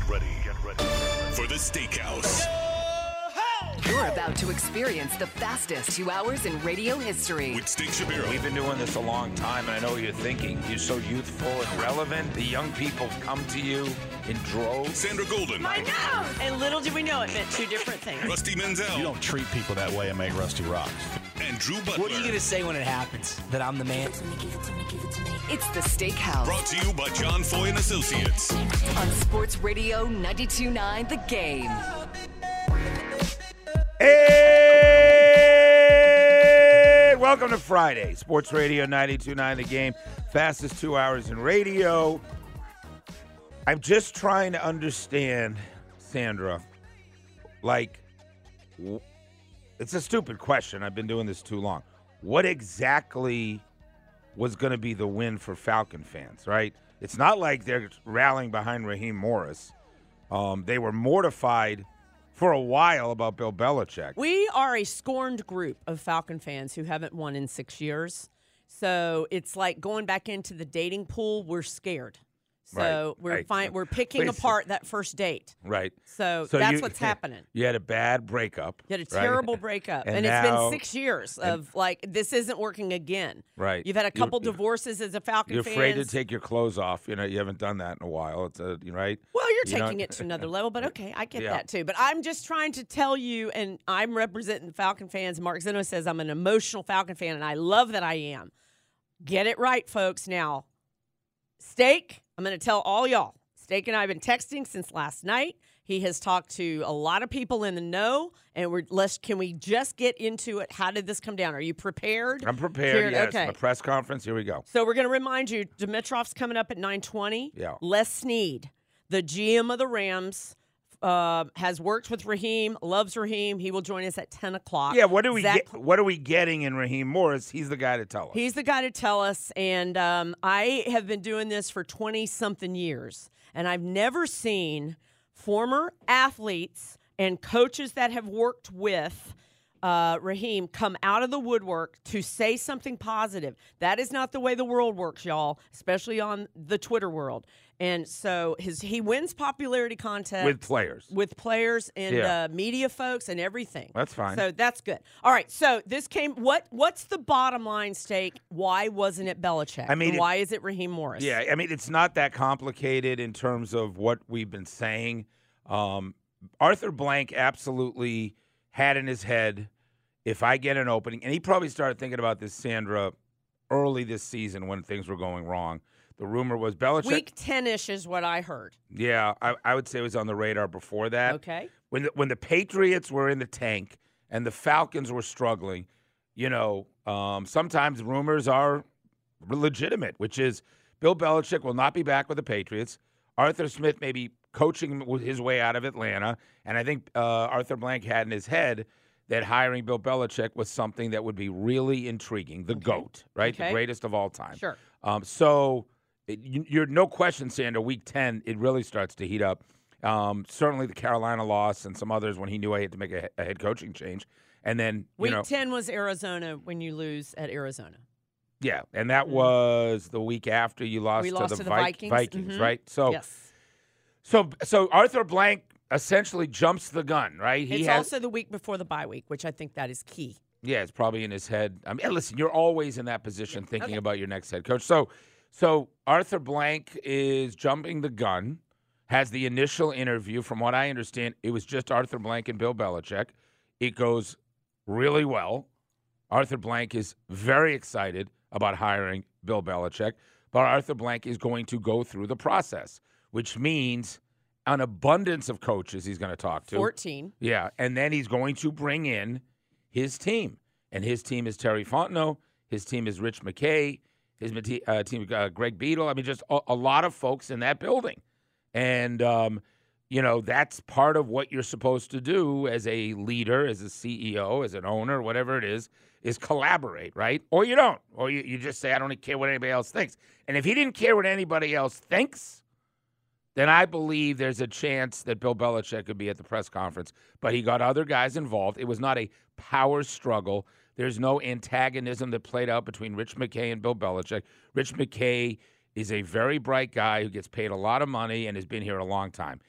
Get ready, get ready for the Steakhouse. You're about to experience the fastest two hours in radio history. With Steak Shapiro. We've been doing this a long time, and I know what you're thinking. You're so youthful and relevant. The young people come to you in droves. Sandra Golden. I know. And little did we know it meant two different things. Rusty Mansell. You don't treat people that way and make Rusty rocks. And Drew Butler. What are you going to say when it happens? That I'm the man? It's the Steakhouse Brought to you by John Foy and Associates. on Sports Radio 92.9 The Game. Hey! Welcome to Friday, Sports Radio 92.9 The Game. Fastest two hours in radio. I'm just trying to understand, Sandra, like, it's a stupid question. I've been doing this too long. What exactly was going to be the win for Falcon fans, right? It's not like they're rallying behind Raheem Morris. Um, they were mortified for a while about Bill Belichick. We are a scorned group of Falcon fans who haven't won in six years. So it's like going back into the dating pool. We're scared. So Right, we're right. fine. We're picking apart that first date. Right. So, So that's you- what's happening. You had a bad breakup. You had a right? terrible breakup, And and, it's now- been six years of like this isn't working again. Right. You've had a couple you're- divorces as a Falcon You're fan. afraid to take your clothes off. You know, you haven't done that in a while. It's a, right. Well, you're You know- taking it to another level, but okay, I get Yeah. that too. But I'm just trying to tell you, and I'm representing Falcon fans. Mark Zeno says I'm an emotional Falcon fan, and I love that I am. Get it right, folks. Now, Steak, I'm going to tell all y'all. Steak and I have been texting since last night. He has talked to a lot of people in the know, and we're let's. Can we just get into it? How did this come down? Are you prepared? I'm prepared. Yes. Okay. The press conference. Here we go. So we're going to remind you, Dimitroff's coming up at 9:20. Yeah. Les Snead, the GM of the Rams, uh, has worked with Raheem, loves Raheem. He will join us at 10 o'clock. Yeah. What do we Zach- get? What are we getting in Raheem Morris? He's the guy to tell us. He's the guy to tell us. And um, I have been doing this for 20 something years, and I've never seen former athletes and coaches that have worked with uh, Raheem come out of the woodwork to say something positive. That is not the way the world works, y'all, especially on the Twitter world. And so his he wins popularity contest with players. with players and Yeah. uh, media folks and everything. That's fine. So that's good. All right. So this came. What What's the bottom line Steak? Why wasn't it Belichick? I mean, it- why is it Raheem Morris? Yeah, I mean, it's not that complicated in terms of what we've been saying. Um, Arthur Blank absolutely had in his head if I get an opening, and he probably started thinking about this, Sandra, early this season when things were going wrong. The rumor was Belichick. Week ten ish is what I heard. Yeah, I, I would say it was on the radar before that. Okay. When the, when the Patriots were in the tank and the Falcons were struggling, you know, um, sometimes rumors are legitimate, which is Bill Belichick will not be back with the Patriots. Arthur Smith may be coaching his way out of Atlanta, and I think uh, Arthur Blank had in his head that hiring Bill Belichick was something that would be really intriguing. The goat, right? The greatest of all time. Sure. Um, so it, you, you're no question, Sandra. Week ten, it really starts to heat up. Um, certainly, the Carolina loss and some others when he knew I had to make a, a head coaching change, and then you Week know, ten was Arizona when you lose at Arizona. Yeah, and that was the week after you lost, We to, lost the to the Vi- Vikings. Vikings, Mhm. right? So, yes. so, so Arthur Blank essentially jumps the gun, right? He It's has, also the week before the bye week, which I think that is key. Yeah, it's probably in his head. I mean, listen, you're always in that position thinking Okay. about your next head coach. So, so Arthur Blank is jumping the gun. Has the initial interview. From what I understand, it was just Arthur Blank and Bill Belichick. It goes really well. Arthur Blank is very excited about hiring Bill Belichick, but Arthur Blank is going to go through the process, which means an abundance of coaches he's going to talk to. Fourteen. Yeah, and then he's going to bring in his team, and his team is Terry Fontenot. His team is Rich McKay. His uh, team, uh, Greg Beadle. I mean, just a, a lot of folks in that building, and um, you know that's part of what you're supposed to do as a leader, as a CEO, as an owner, whatever it is, is collaborate, right? Or you don't, or you, you just say, I don't care what anybody else thinks. And if he didn't care what anybody else thinks, then I believe there's a chance that Bill Belichick could be at the press conference. But he got other guys involved. It was not a power struggle. There's no antagonism that played out between Rich McKay and Bill Belichick. Rich McKay is a very bright guy who gets paid a lot of money and has been here a long time.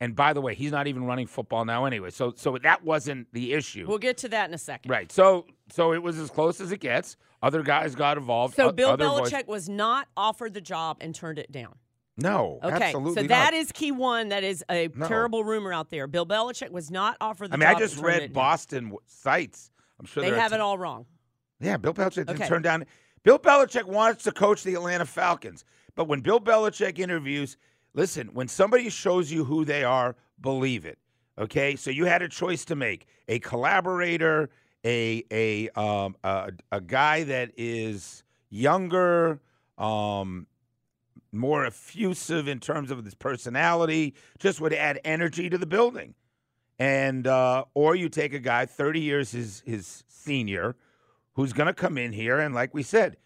And by the way, he's not even running football now anyway. So so that wasn't the issue. We'll get to that in a second. right. So so it was as close as it gets. Other guys got involved. So o- Bill other voice- Belichick was not offered the job and turned it down. No, Okay, absolutely so that not. is key one. That is a No. terrible rumor out there. Bill Belichick was not offered the I mean, I just read down. Boston w- sites. I'm sure They have at- it all wrong. Yeah, Bill Belichick didn't Okay. turn down. Bill Belichick wants to coach the Atlanta Falcons, but when Bill Belichick interviews, listen, when somebody shows you who they are, believe it. Okay, so you had a choice to make: a collaborator, a a um a, a guy that is younger, um, more effusive in terms of his personality, just would add energy to the building. And uh, or you take a guy 30 years his his senior who's going to come in here and like we said,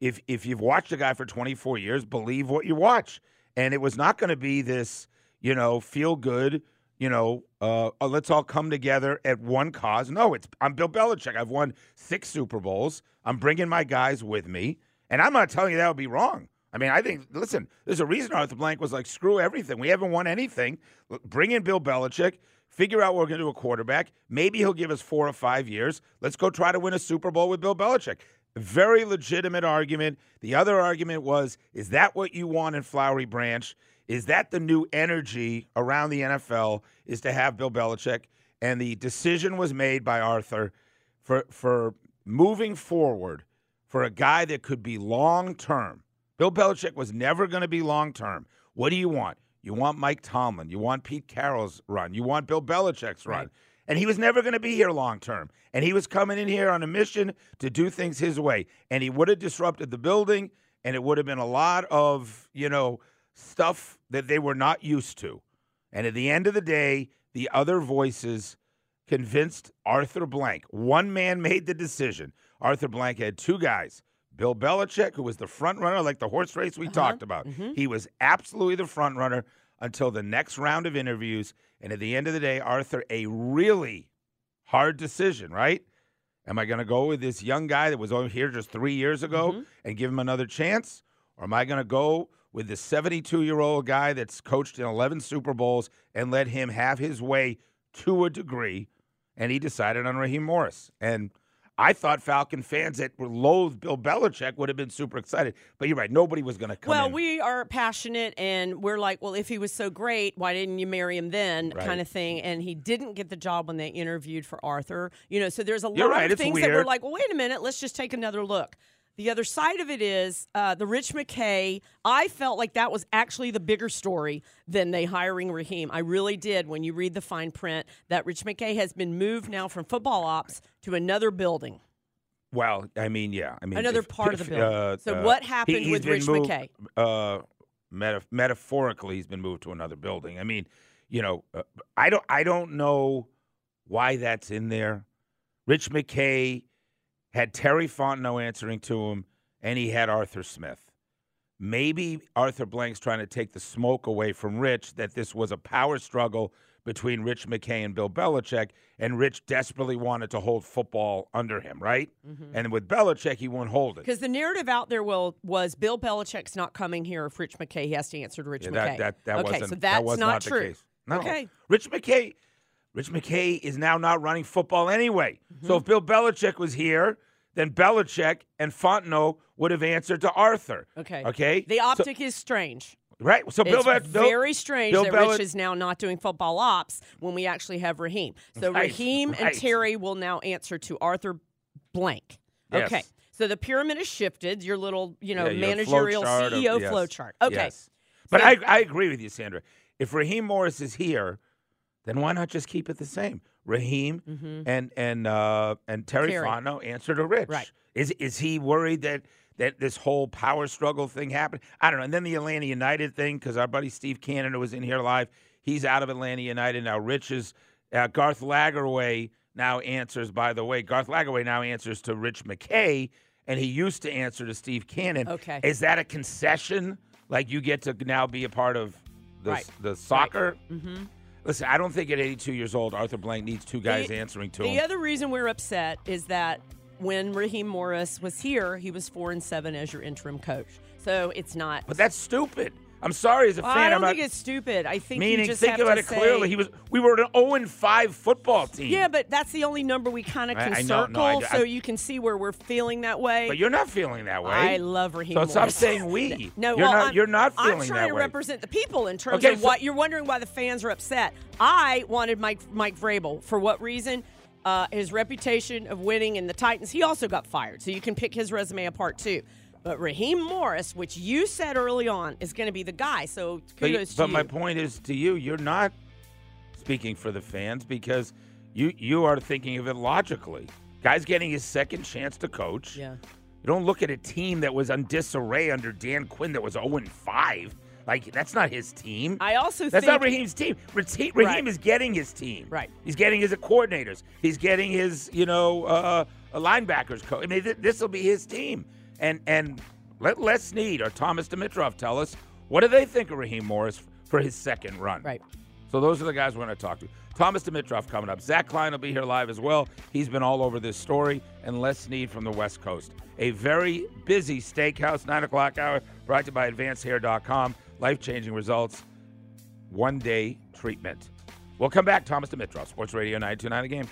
if if you've watched a guy for 24 years, believe what you watch. And it was not going to be this, you know, feel good, you know, uh, uh, let's all come together at one cause. No, it's I'm Bill Belichick. I've won six Super Bowls. I'm bringing my guys with me, and I'm not telling you that would be wrong. I mean, I think listen, there's a reason Arthur Blank was like, screw everything. We haven't won anything. Bring in Bill Belichick. Figure out what we're going to do a quarterback. Maybe he'll give us four or five years. Let's go try to win a Super Bowl with Bill Belichick. Very legitimate argument. The other argument was is that what you want in Flowery Branch? Is that the new energy around the NFL is to have Bill Belichick? And the decision was made by Arthur for for moving forward for a guy that could be long term. Bill Belichick was never going to be long term. What do you want? You want Mike Tomlin. You want Pete Carroll's run. You want Bill Belichick's run. Right. And he was never going to be here long term. And he was coming in here on a mission to do things his way. And he would have disrupted the building, and it would have been a lot of, you know, stuff that they were not used to. And at the end of the day, the other voices convinced Arthur Blank. One man made the decision. Arthur Blank had two guys. Bill Belichick, who was the front runner, like the horse race we uh-huh. talked about. Mm-hmm. He was absolutely the front runner until the next round of interviews. And at the end of the day, Arthur, a really hard decision, right? Am I going to go with this young guy that was over here just three years ago mm-hmm. and give him another chance? Or am I going to go with the 72 year old guy that's coached in 11 Super Bowls and let him have his way to a degree? And he decided on Raheem Morris. And I thought Falcon fans that were loathed Bill Belichick would have been super excited. But you're right, nobody was going to come Well, in. we are passionate and we're like, well, if he was so great, why didn't you marry him then? Right. Kind of thing. And he didn't get the job when they interviewed for Arthur. You know, so there's a lot right, of things that we're like, well, wait a minute, let's just take another look. The other side of it is uh, the Rich McKay. I felt like that was actually the bigger story than they hiring Raheem. I really did. When you read the fine print, that Rich McKay has been moved now from football ops to another building. Well, I mean, yeah. I mean, Another if- part of the building. uh, So uh, what happened he's with Rich moved, McKay? Uh, meta- metaphorically, he's been moved to another building. I mean, you know, uh, I don't, I don't know why that's in there. Rich McKay had Terry Fontenot answering to him, and he had Arthur Smith. Maybe Arthur Blank's trying to take the smoke away from Rich that this was a power struggle between Rich McKay and Bill Belichick, and Rich desperately wanted to hold football under him, right? And with Belichick, he won't hold it. Because the narrative out there will, was Bill Belichick's not coming here if Rich McKay he has to answer to Rich Yeah, McKay. that that, that okay, wasn't so that that's was not, not, true. the case. No. Okay. Rich McKay, Rich McKay is now not running football anyway. Mm-hmm. So if Bill Belichick was here, then Belichick and Fontenot would have answered to Arthur. Okay. Okay. The So- optic is strange. right. So Bill, very strange Bill that Rich is now not doing football ops when we actually have Raheem. So Right, Raheem and. Terry will now answer to Arthur Blank. Yes. Okay. So the pyramid has shifted. Your little, you know, Yeah, managerial flow CEO yes, flow chart. Okay. yes. But So- I, I agree with you, Sandra. If Raheem Morris is here, then why not just keep it the same? Raheem and and uh, and Terry, Mm-hmm. Terry. Fontenot answer to Rich. Right. Is is he worried that that this whole power struggle thing happened? I don't know. And then the Atlanta United thing, because our buddy Steve Cannon was in here live, he's out of Atlanta United now. Rich is uh, Garth Lagerwey now answers. By the way, Garth Lagerwey now answers to Rich McKay, and he used to answer to Steve Cannon. Okay. Is that a concession? Like you get to now be a part of the Right. the soccer? Mm-hmm. Listen, I don't think at 82 years old Arthur Blank needs two guys The- answering to The him. The other reason we're upset is that when Raheem Morris was here, he was four and seven as your interim coach. So it's not. But that's stupid. I'm sorry as a Well, fan. I I'm don't think it's stupid. I think meaning you just think about it say, clearly. He was. We were an 0 and 5 football team. Yeah, but that's the only number we kind of I- can I know, circle, no, I- so I- you can see where we're feeling that way. But you're not feeling that way. I love Raheem So stop Morris. saying we. No, you're well, not. I'm, you're not feeling I'm trying to way. represent the people in terms Okay, of so- what you're wondering why the fans are upset. I wanted Mike Mike Vrabel for what reason? Uh, his reputation of winning in the Titans. He also got fired, so you can pick his resume apart too. But Raheem Morris, which you said early on, is going to be the guy. So But, to but you. my point is to you, you're not speaking for the fans because you you are thinking of it logically. Guy's getting his second chance to coach. Yeah. You don't look at a team that was on disarray under Dan Quinn that was 0 and 5. Like that's not his team. I also That's not Raheem's team. Raheem, Raheem Right. is getting his team. Right. He's getting his coordinators. He's getting his, you know, uh, linebackers coach. I mean, th- this will be his team. And and let Les Snead or Thomas Dimitroff tell us what do they think of Raheem Morris for his second run. right. So those are the guys we're going to talk to. Thomas Dimitroff coming up. Zach Klein will be here live as well. He's been all over this story. And Les Snead from the West Coast. A very busy steakhouse, 9 o'clock hour, brought to you by AdvancedHair.com. Life changing results, one day treatment. We'll come back. Thomas Dimitroff, Sports Radio 929 A game.